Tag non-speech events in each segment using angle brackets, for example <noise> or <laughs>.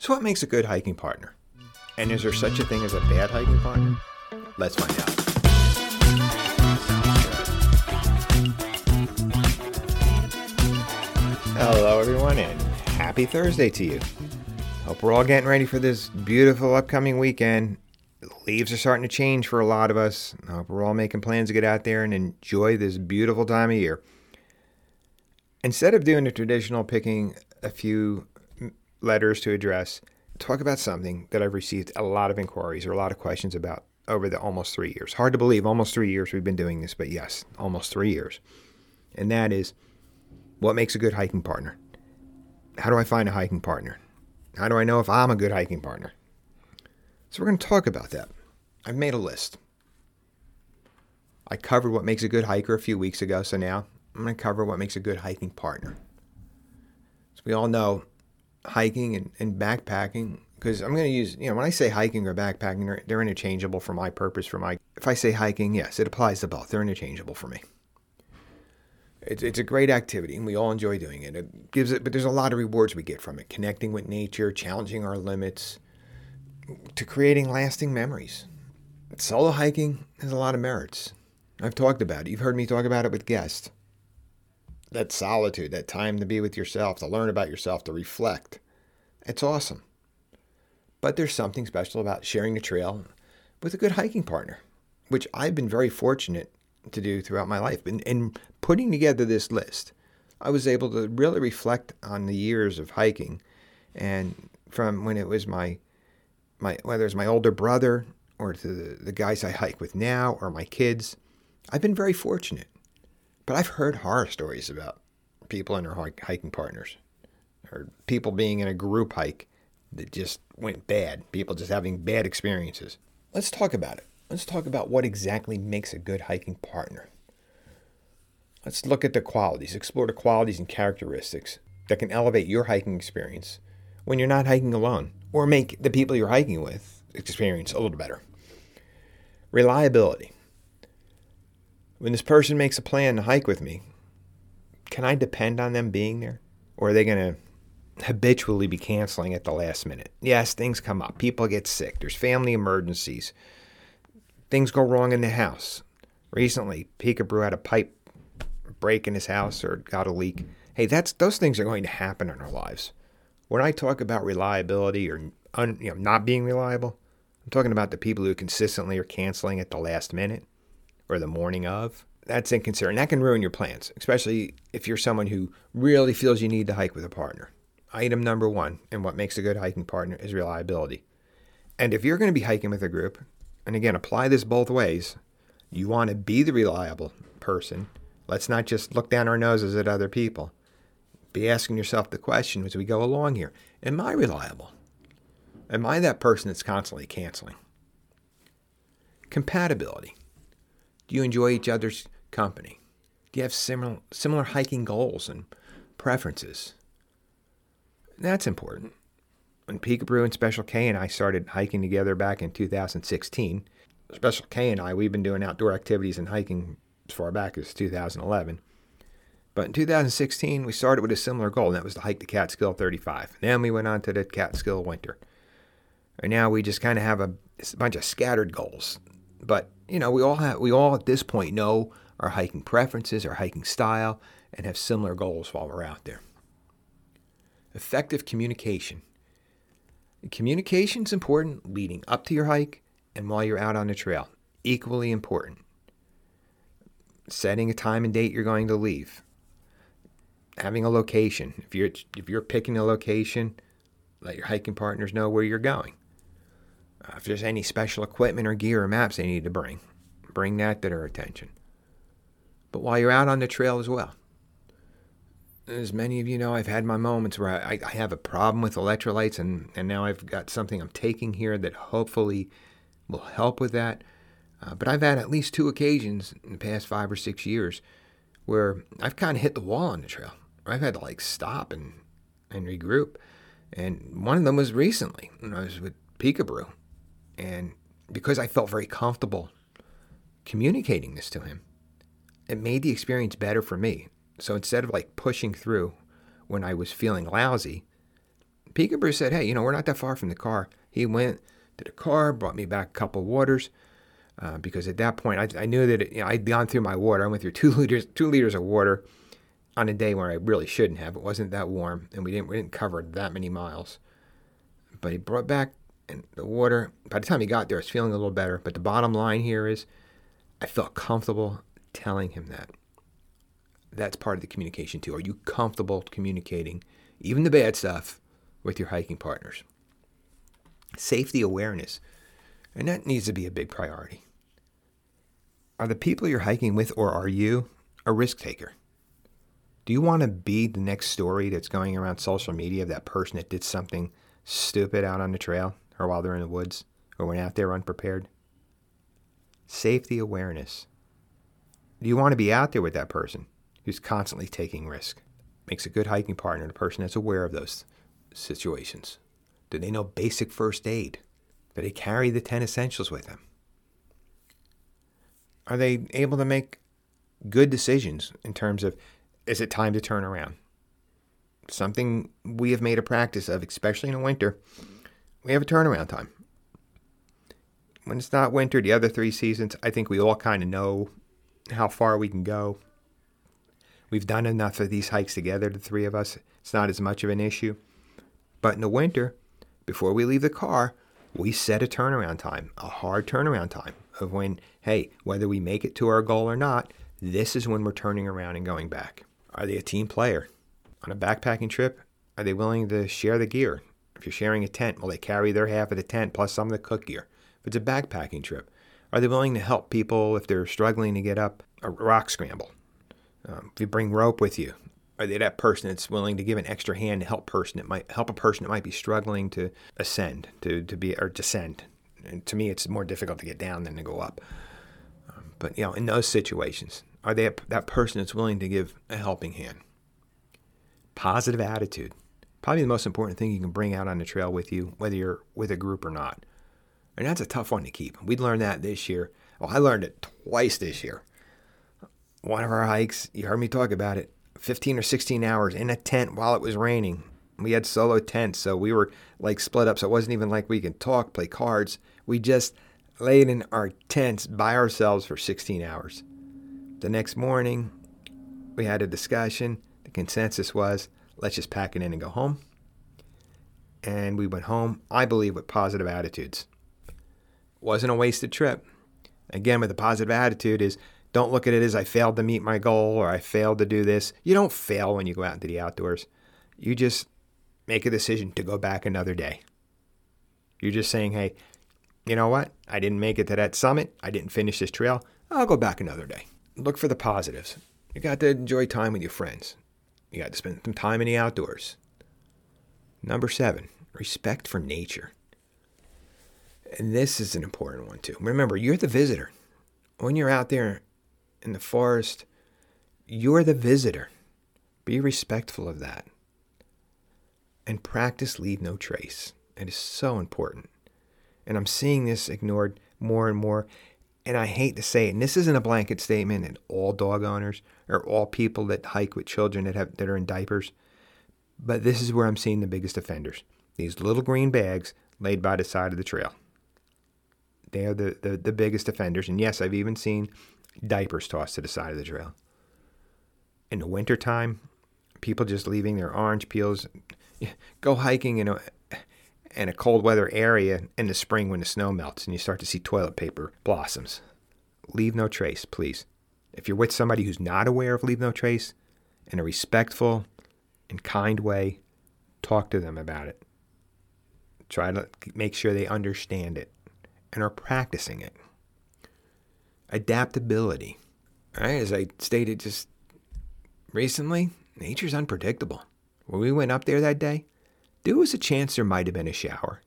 So, what makes a good hiking partner? And is there such a thing as a bad hiking partner? Let's find out. Hello, everyone, and happy Thursday to you. Hope we're all getting ready for this beautiful upcoming weekend. The leaves are starting to change for a lot of us. I hope we're all making plans to get out there and enjoy this beautiful time of year. Instead of doing the traditional picking a few letters to address, talk about something that I've received a lot of inquiries or a lot of questions about over the almost three years. Hard to believe, almost three years we've been doing this, but yes, almost three years. And that is what makes a good hiking partner? How do I find a hiking partner? How do I know if I'm a good hiking partner? So, we're going to talk about that. I've made a list. I covered what makes a good hiker a few weeks ago, so now I'm going to cover what makes a good hiking partner. So, we all know hiking and, and backpacking, because I'm going to use, you know, when I say hiking or backpacking, they're, they're interchangeable for my purpose. For my, if I say hiking, yes, it applies to both. They're interchangeable for me. It's, it's a great activity and we all enjoy doing it. It gives it, but there's a lot of rewards we get from it connecting with nature, challenging our limits, to creating lasting memories. Solo hiking has a lot of merits. I've talked about it. You've heard me talk about it with guests. That solitude, that time to be with yourself, to learn about yourself, to reflect. It's awesome. But there's something special about sharing a trail with a good hiking partner, which I've been very fortunate to do throughout my life. In, in putting together this list, I was able to really reflect on the years of hiking and from when it was my my whether it's my older brother or to the, the guys I hike with now or my kids, I've been very fortunate. But I've heard horror stories about people and their hiking partners, or people being in a group hike that just went bad, people just having bad experiences. Let's talk about it. Let's talk about what exactly makes a good hiking partner. Let's look at the qualities, explore the qualities and characteristics that can elevate your hiking experience when you're not hiking alone or make the people you're hiking with experience a little better. Reliability. When this person makes a plan to hike with me, can I depend on them being there? Or are they going to habitually be canceling at the last minute? Yes, things come up. People get sick. There's family emergencies. Things go wrong in the house. Recently, Peekaboo had a pipe break in his house or got a leak. Hey, that's those things are going to happen in our lives. When I talk about reliability or un, you know, not being reliable, I'm talking about the people who consistently are canceling at the last minute or the morning of. That's inconsiderate. And that can ruin your plans, especially if you're someone who really feels you need to hike with a partner. Item number one, and what makes a good hiking partner, is reliability. And if you're going to be hiking with a group, and again, apply this both ways, you want to be the reliable person. Let's not just look down our noses at other people. Be asking yourself the question as we go along here Am I reliable? Am I that person that's constantly canceling? Compatibility. Do you enjoy each other's company? Do you have similar, similar hiking goals and preferences? That's important. When Peekaboo and Special K and I started hiking together back in 2016, Special K and I, we've been doing outdoor activities and hiking as far back as 2011. But in 2016, we started with a similar goal, and that was to hike the Catskill 35. Then we went on to the Catskill Winter. And now we just kind of have a, a bunch of scattered goals. But you know, we all have we all at this point know our hiking preferences, our hiking style, and have similar goals while we're out there. Effective communication. Communication is important leading up to your hike and while you're out on the trail. Equally important. Setting a time and date you're going to leave. Having a location. If you're if you're picking a location, let your hiking partners know where you're going. Uh, if there's any special equipment or gear or maps they need to bring, bring that to their attention. But while you're out on the trail as well, as many of you know, I've had my moments where I, I have a problem with electrolytes, and, and now I've got something I'm taking here that hopefully will help with that. Uh, but I've had at least two occasions in the past five or six years where I've kind of hit the wall on the trail. I've had to like stop and, and regroup. And one of them was recently when I was with Peekaboo. And because I felt very comfortable communicating this to him, it made the experience better for me. So instead of like pushing through when I was feeling lousy, Peekaboo said, hey, you know, we're not that far from the car. He went to the car, brought me back a couple waters. Uh, because at that point, I, I knew that it, you know, I'd gone through my water. I went through <laughs> two liters, two liters of water on a day where I really shouldn't have. It wasn't that warm, and we didn't we didn't cover that many miles. But he brought back the water. By the time he got there, I was feeling a little better. But the bottom line here is, I felt comfortable telling him that. That's part of the communication too. Are you comfortable communicating, even the bad stuff, with your hiking partners? Safety awareness, and that needs to be a big priority. Are the people you're hiking with, or are you, a risk taker? Do you want to be the next story that's going around social media of that person that did something stupid out on the trail or while they're in the woods or when out there unprepared? Safety awareness. Do you want to be out there with that person who's constantly taking risk? Makes a good hiking partner the person that's aware of those situations. Do they know basic first aid? Do they carry the 10 essentials with them? are they able to make good decisions in terms of is it time to turn around? Something we have made a practice of, especially in the winter, we have a turnaround time. When it's not winter, the other three seasons, I think we all kind of know how far we can go. We've done enough of these hikes together, the three of us. It's not as much of an issue. But in the winter, before we leave the car, we set a turnaround time, a hard turnaround time of when, hey, whether we make it to our goal or not, this is when we're turning around and going back. Are they a team player? On a backpacking trip, are they willing to share the gear? If you're sharing a tent, will they carry their half of the tent plus some of the cook gear? If it's a backpacking trip, are they willing to help people if they're struggling to get up a rock scramble? Um, if you bring rope with you, are they that person that's willing to give an extra hand to help person that might help a person that might be struggling to ascend, to, to be or descend? And to me, it's more difficult to get down than to go up. Um, but you know, in those situations, are they that person that's willing to give a helping hand? Positive attitude, probably the most important thing you can bring out on the trail with you, whether you're with a group or not. And that's a tough one to keep. We learned that this year. Well, I learned it twice this year. One of our hikes, you heard me talk about it 15 or 16 hours in a tent while it was raining. We had solo tents, so we were like split up. So it wasn't even like we could talk, play cards. We just laid in our tents by ourselves for 16 hours. The next morning, we had a discussion. The consensus was let's just pack it in and go home. And we went home, I believe, with positive attitudes. Wasn't a wasted trip. Again, with a positive attitude is don't look at it as I failed to meet my goal or I failed to do this. You don't fail when you go out into the outdoors. You just make a decision to go back another day. You're just saying, hey, you know what? I didn't make it to that summit. I didn't finish this trail. I'll go back another day. Look for the positives. You got to enjoy time with your friends. You got to spend some time in the outdoors. Number seven, respect for nature. And this is an important one too. Remember, you're the visitor. When you're out there in the forest, you're the visitor. Be respectful of that. And practice leave no trace. It is so important. And I'm seeing this ignored more and more. And I hate to say it, and this isn't a blanket statement that all dog owners or all people that hike with children that have that are in diapers. But this is where I'm seeing the biggest offenders. These little green bags laid by the side of the trail. They are the, the, the biggest offenders. And yes, I've even seen diapers tossed to the side of the trail. In the wintertime, people just leaving their orange peels. <laughs> Go hiking in a in a cold weather area in the spring when the snow melts and you start to see toilet paper blossoms. Leave no trace, please. If you're with somebody who's not aware of leave no trace, in a respectful and kind way, talk to them about it. Try to make sure they understand it and are practicing it adaptability. Right, as I stated just recently, nature's unpredictable. When we went up there that day, there was a chance there might have been a shower.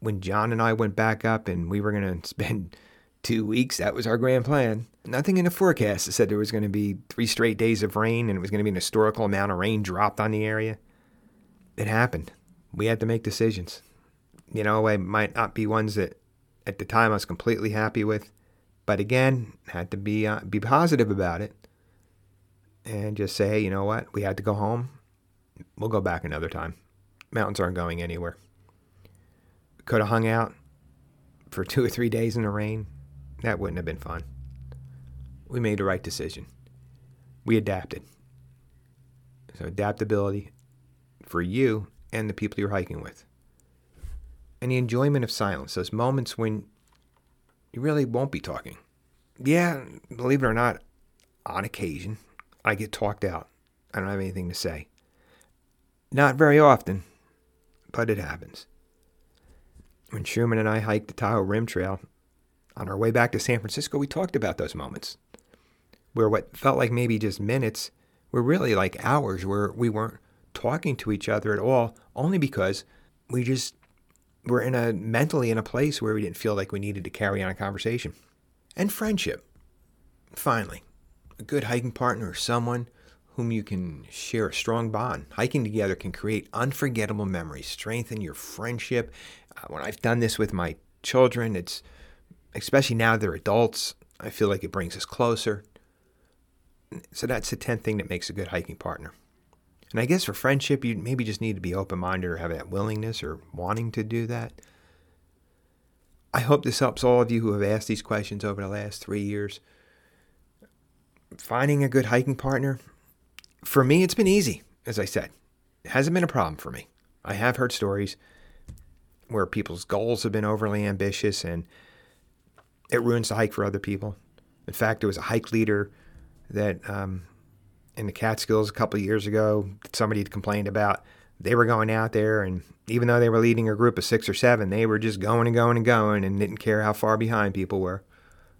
When John and I went back up and we were going <laughs> to spend two weeks, that was our grand plan. Nothing in the forecast said there was going to be three straight days of rain and it was going to be an historical amount of rain dropped on the area. It happened. We had to make decisions. You know, I might not be ones that at the time I was completely happy with, but again, had to be uh, be positive about it and just say, hey, you know what? We had to go home. We'll go back another time. Mountains aren't going anywhere. Could have hung out for two or three days in the rain. That wouldn't have been fun. We made the right decision. We adapted. So, adaptability for you and the people you're hiking with. And the enjoyment of silence, those moments when you really won't be talking. Yeah, believe it or not, on occasion, I get talked out. I don't have anything to say. Not very often, but it happens. When Schumann and I hiked the Tahoe Rim Trail, on our way back to San Francisco, we talked about those moments where what felt like maybe just minutes were really like hours where we weren't talking to each other at all, only because we just were in a mentally in a place where we didn't feel like we needed to carry on a conversation. And friendship. Finally, a good hiking partner or someone whom you can share a strong bond. Hiking together can create unforgettable memories, strengthen your friendship. Uh, when I've done this with my children, it's especially now they're adults, I feel like it brings us closer. So that's the 10th thing that makes a good hiking partner. And I guess for friendship, you maybe just need to be open minded or have that willingness or wanting to do that. I hope this helps all of you who have asked these questions over the last three years. Finding a good hiking partner, for me, it's been easy, as I said. It hasn't been a problem for me. I have heard stories where people's goals have been overly ambitious and it ruins the hike for other people. In fact, there was a hike leader that um, in the Catskills a couple of years ago, somebody had complained about. They were going out there, and even though they were leading a group of six or seven, they were just going and going and going and didn't care how far behind people were.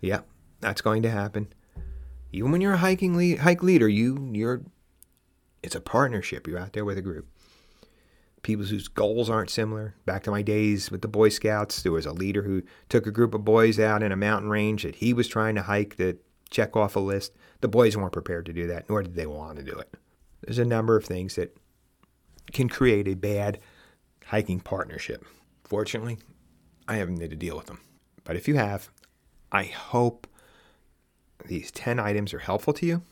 Yep, that's going to happen. Even when you're a hiking hike leader, you you're it's a partnership. You're out there with a group. People whose goals aren't similar. Back to my days with the Boy Scouts, there was a leader who took a group of boys out in a mountain range that he was trying to hike to check off a list. The boys weren't prepared to do that, nor did they want to do it. There's a number of things that can create a bad hiking partnership. Fortunately, I haven't had to deal with them. But if you have, I hope these 10 items are helpful to you.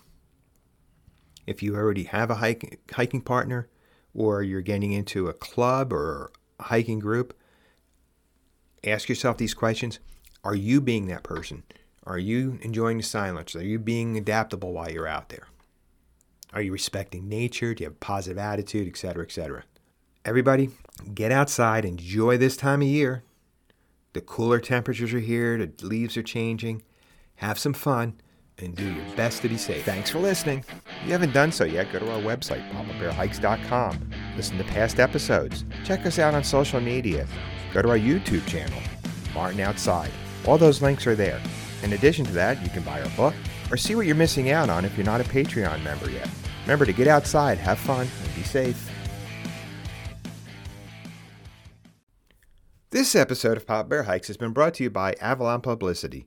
If you already have a hike, hiking partner or you're getting into a club or a hiking group, ask yourself these questions. Are you being that person? Are you enjoying the silence? Are you being adaptable while you're out there? Are you respecting nature? Do you have a positive attitude, etc., etc.? Everybody, get outside, enjoy this time of year. The cooler temperatures are here, the leaves are changing. Have some fun and do your best to be safe. Thanks for listening. If you haven't done so yet, go to our website, papabearhikes.com. Listen to past episodes. Check us out on social media. Go to our YouTube channel, Martin Outside. All those links are there. In addition to that, you can buy our book or see what you're missing out on if you're not a Patreon member yet. Remember to get outside, have fun, and be safe. This episode of Papa Bear Hikes has been brought to you by Avalon Publicity.